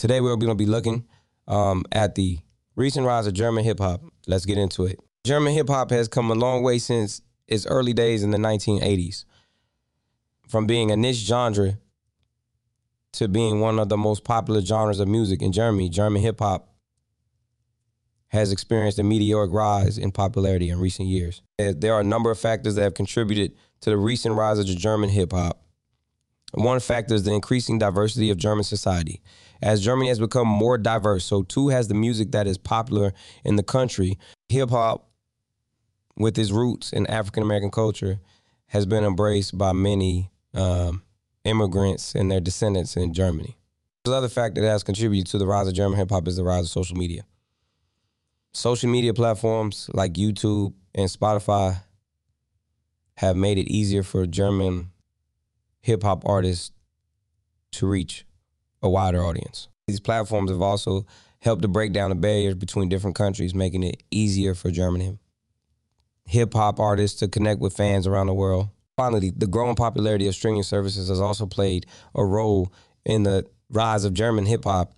Today we're going to be looking um, at the recent rise of German hip hop. Let's get into it. German hip hop has come a long way since its early days in the 1980s. From being a niche genre to being one of the most popular genres of music in Germany, German hip hop has experienced a meteoric rise in popularity in recent years. There are a number of factors that have contributed to the recent rise of German hip hop. One factor is the increasing diversity of German society. As Germany has become more diverse, so too has the music that is popular in the country. Hip hop, with its roots in African American culture, has been embraced by many um, immigrants and their descendants in Germany. Another factor that has contributed to the rise of German hip hop is the rise of social media. Social media platforms like YouTube and Spotify have made it easier for German hip hop artists to reach a wider audience. These platforms have also helped to break down the barriers between different countries, making it easier for German hip hop artists to connect with fans around the world. Finally, the growing popularity of streaming services has also played a role in the rise of German hip hop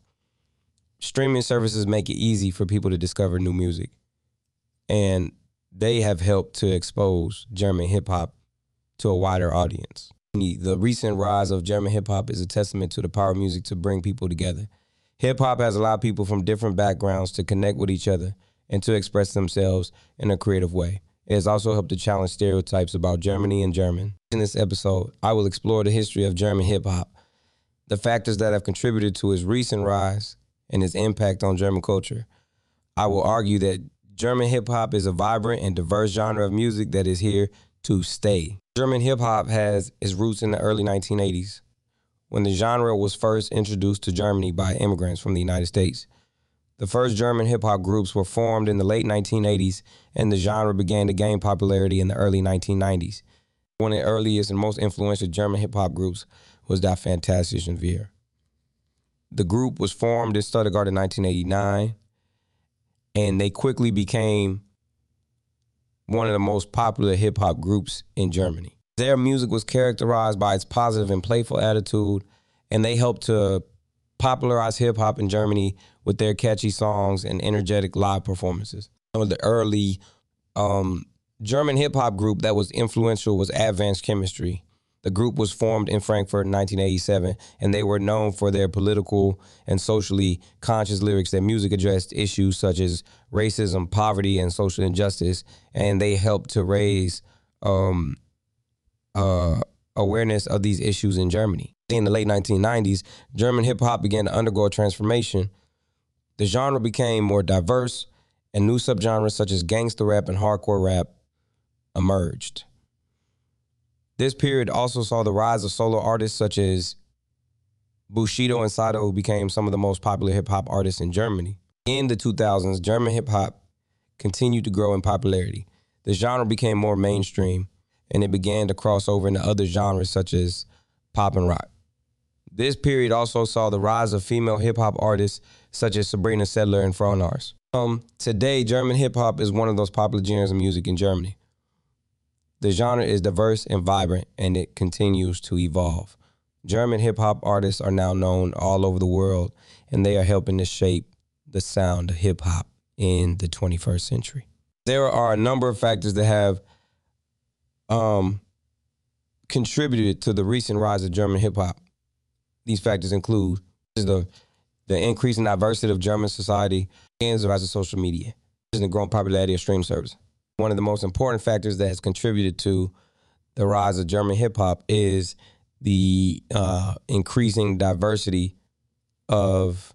streaming services make it easy for people to discover new music. And they have helped to expose German hip hop to a wider audience. The recent rise of German hip hop is a testament to the power of music to bring people together. Hip hop has allowed people from different backgrounds to connect with each other and to express themselves in a creative way. It has also helped to challenge stereotypes about Germany and German. In this episode, I will explore the history of German hip hop, the factors that have contributed to its recent rise, and its impact on German culture. I will argue that German hip hop is a vibrant and diverse genre of music that is here to stay. German hip hop has its roots in the early 1980s when the genre was first introduced to Germany by immigrants from the United States. The first German hip hop groups were formed in the late 1980s, and the genre began to gain popularity in the early 1990s. One of the earliest and most influential German hip hop groups was Die Fantastischen Vier. The group was formed in Stuttgart in 1989, and they quickly became one of the most popular hip hop groups in Germany. Their music was characterized by its positive and playful attitude, and they helped to popularize hip hop in Germany with their catchy songs and energetic live performances. Some of the early um, German hip hop group that was influential was Advanced Chemistry. The group was formed in Frankfurt in 1987, and they were known for their political and socially conscious lyrics. Their music addressed issues such as racism, poverty, and social injustice, and they helped to raise um, uh, awareness of these issues in Germany. In the late 1990s, German hip hop began to undergo a transformation. The genre became more diverse, and new subgenres such as gangster rap and hardcore rap emerged. This period also saw the rise of solo artists such as Bushido and Sido, who became some of the most popular hip hop artists in Germany. In the 2000s, German hip hop continued to grow in popularity. The genre became more mainstream and it began to cross over into other genres such as pop and rock. This period also saw the rise of female hip hop artists such as Sabrina Setlur and Frau Nars. Um, today, German hip hop is one of those popular genres of music in Germany. The genre is diverse and vibrant, and it continues to evolve. German hip hop artists are now known all over the world, and they are helping to shape the sound of hip hop in the 21st century. There are a number of factors that have um, contributed to the recent rise of German hip hop. These factors include the the increasing diversity of German society and the rise of social media, and the growing popularity of stream service one of the most important factors that has contributed to the rise of German hip hop is the uh, increasing diversity of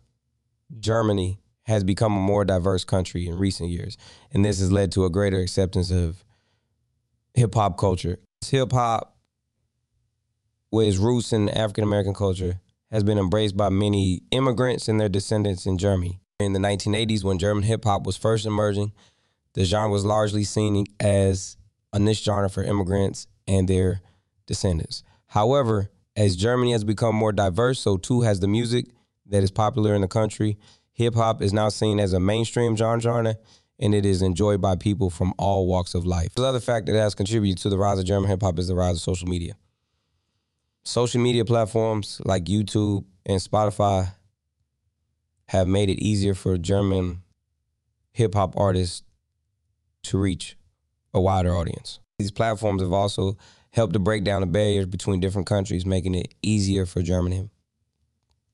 Germany has become a more diverse country in recent years, and this has led to a greater acceptance of hip hop culture. Hip hop, with its roots in African American culture, has been embraced by many immigrants and their descendants in Germany. In the 1980s, when German hip hop was first emerging, the genre was largely seen as a niche genre for immigrants and their descendants. However, as Germany has become more diverse, so too has the music that is popular in the country. Hip hop is now seen as a mainstream genre and it is enjoyed by people from all walks of life. Another other factor that has contributed to the rise of German hip hop is the rise of social media. Social media platforms like YouTube and Spotify have made it easier for German hip hop artists to reach a wider audience. These platforms have also helped to break down the barriers between different countries, making it easier for German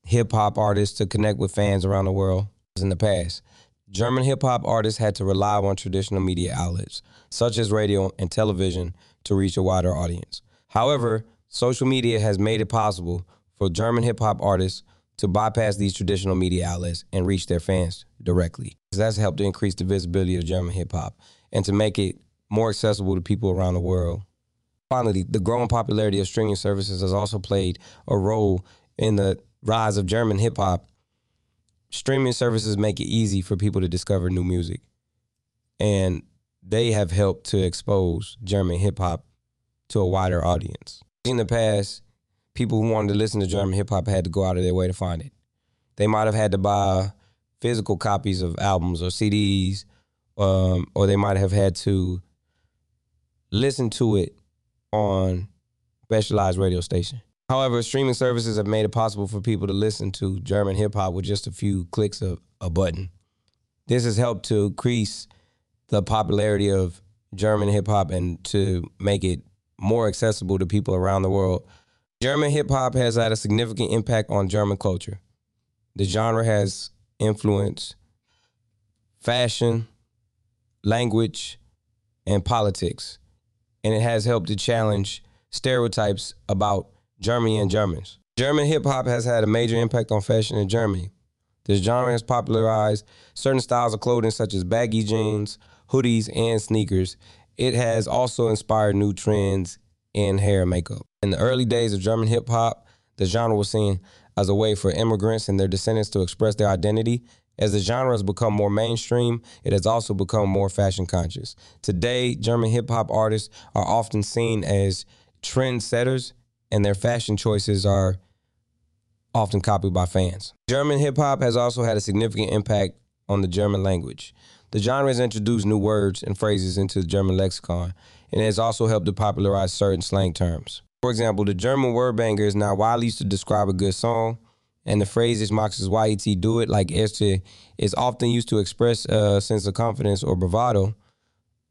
hip hop artists to connect with fans around the world. In the past, German hip hop artists had to rely on traditional media outlets, such as radio and television, to reach a wider audience. However, social media has made it possible for German hip hop artists to bypass these traditional media outlets and reach their fans directly. That's helped to increase the visibility of German hip hop and to make it more accessible to people around the world. Finally, the growing popularity of streaming services has also played a role in the rise of German hip hop. Streaming services make it easy for people to discover new music. And they have helped to expose German hip hop to a wider audience. In the past, people who wanted to listen to German hip hop had to go out of their way to find it. They might have had to buy physical copies of albums or CDs, um, or they might have had to listen to it on specialized radio station. However, streaming services have made it possible for people to listen to German hip hop with just a few clicks of a button. This has helped to increase the popularity of German hip hop and to make it more accessible to people around the world. German hip hop has had a significant impact on German culture. The genre has influenced fashion, language, and politics, and it has helped to challenge stereotypes about Germany and Germans. German hip hop has had a major impact on fashion in Germany. This genre has popularized certain styles of clothing such as baggy jeans, hoodies, and sneakers. It has also inspired new trends in hair and makeup. In the early days of German hip hop, the genre was seen as a way for immigrants and their descendants to express their identity. As the genre has become more mainstream, it has also become more fashion conscious. Today, German hip hop artists are often seen as trendsetters, and their fashion choices are often copied by fans. German hip hop has also had a significant impact on the German language. The genre has introduced new words and phrases into the German lexicon, and has also helped to popularize certain slang terms. For example, the German word banger is now widely used to describe a good song, and the phrase is Max's YET do it like Esther is often used to express a sense of confidence or bravado.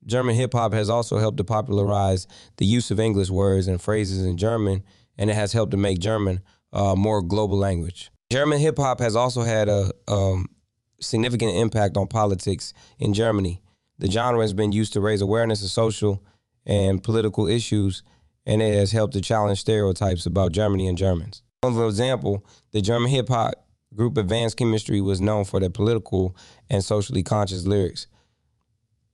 German hip hop has also helped to popularize the use of English words and phrases in German, and it has helped to make German a more global language. German hip hop has also had a um, significant impact on politics in Germany. The genre has been used to raise awareness of social and political issues, and it has helped to challenge stereotypes about Germany and Germans. For example, the German hip hop group Advanced Chemistry was known for their political and socially conscious lyrics.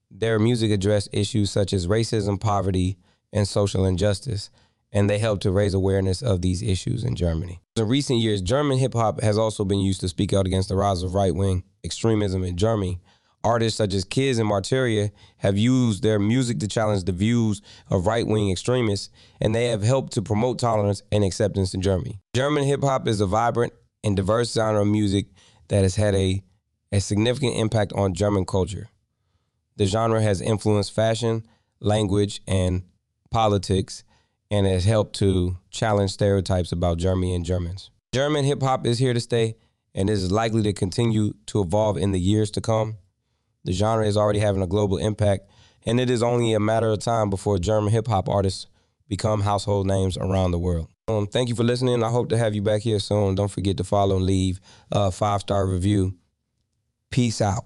Their music addressed issues such as racism, poverty, and social injustice, and they helped to raise awareness of these issues in Germany. In recent years, German hip hop has also been used to speak out against the rise of right wing extremism in Germany. Artists such as Kids and Marteria have used their music to challenge the views of right wing extremists, and they have helped to promote tolerance and acceptance in Germany. German hip hop is a vibrant and diverse genre of music that has had a, a significant impact on German culture. The genre has influenced fashion, language, and politics, and has helped to challenge stereotypes about Germany and Germans. German hip hop is here to stay and is likely to continue to evolve in the years to come. The genre is already having a global impact, and it is only a matter of time before German hip hop artists become household names around the world. Um, thank you for listening. I hope to have you back here soon. Don't forget to follow and leave a five star review. Peace out.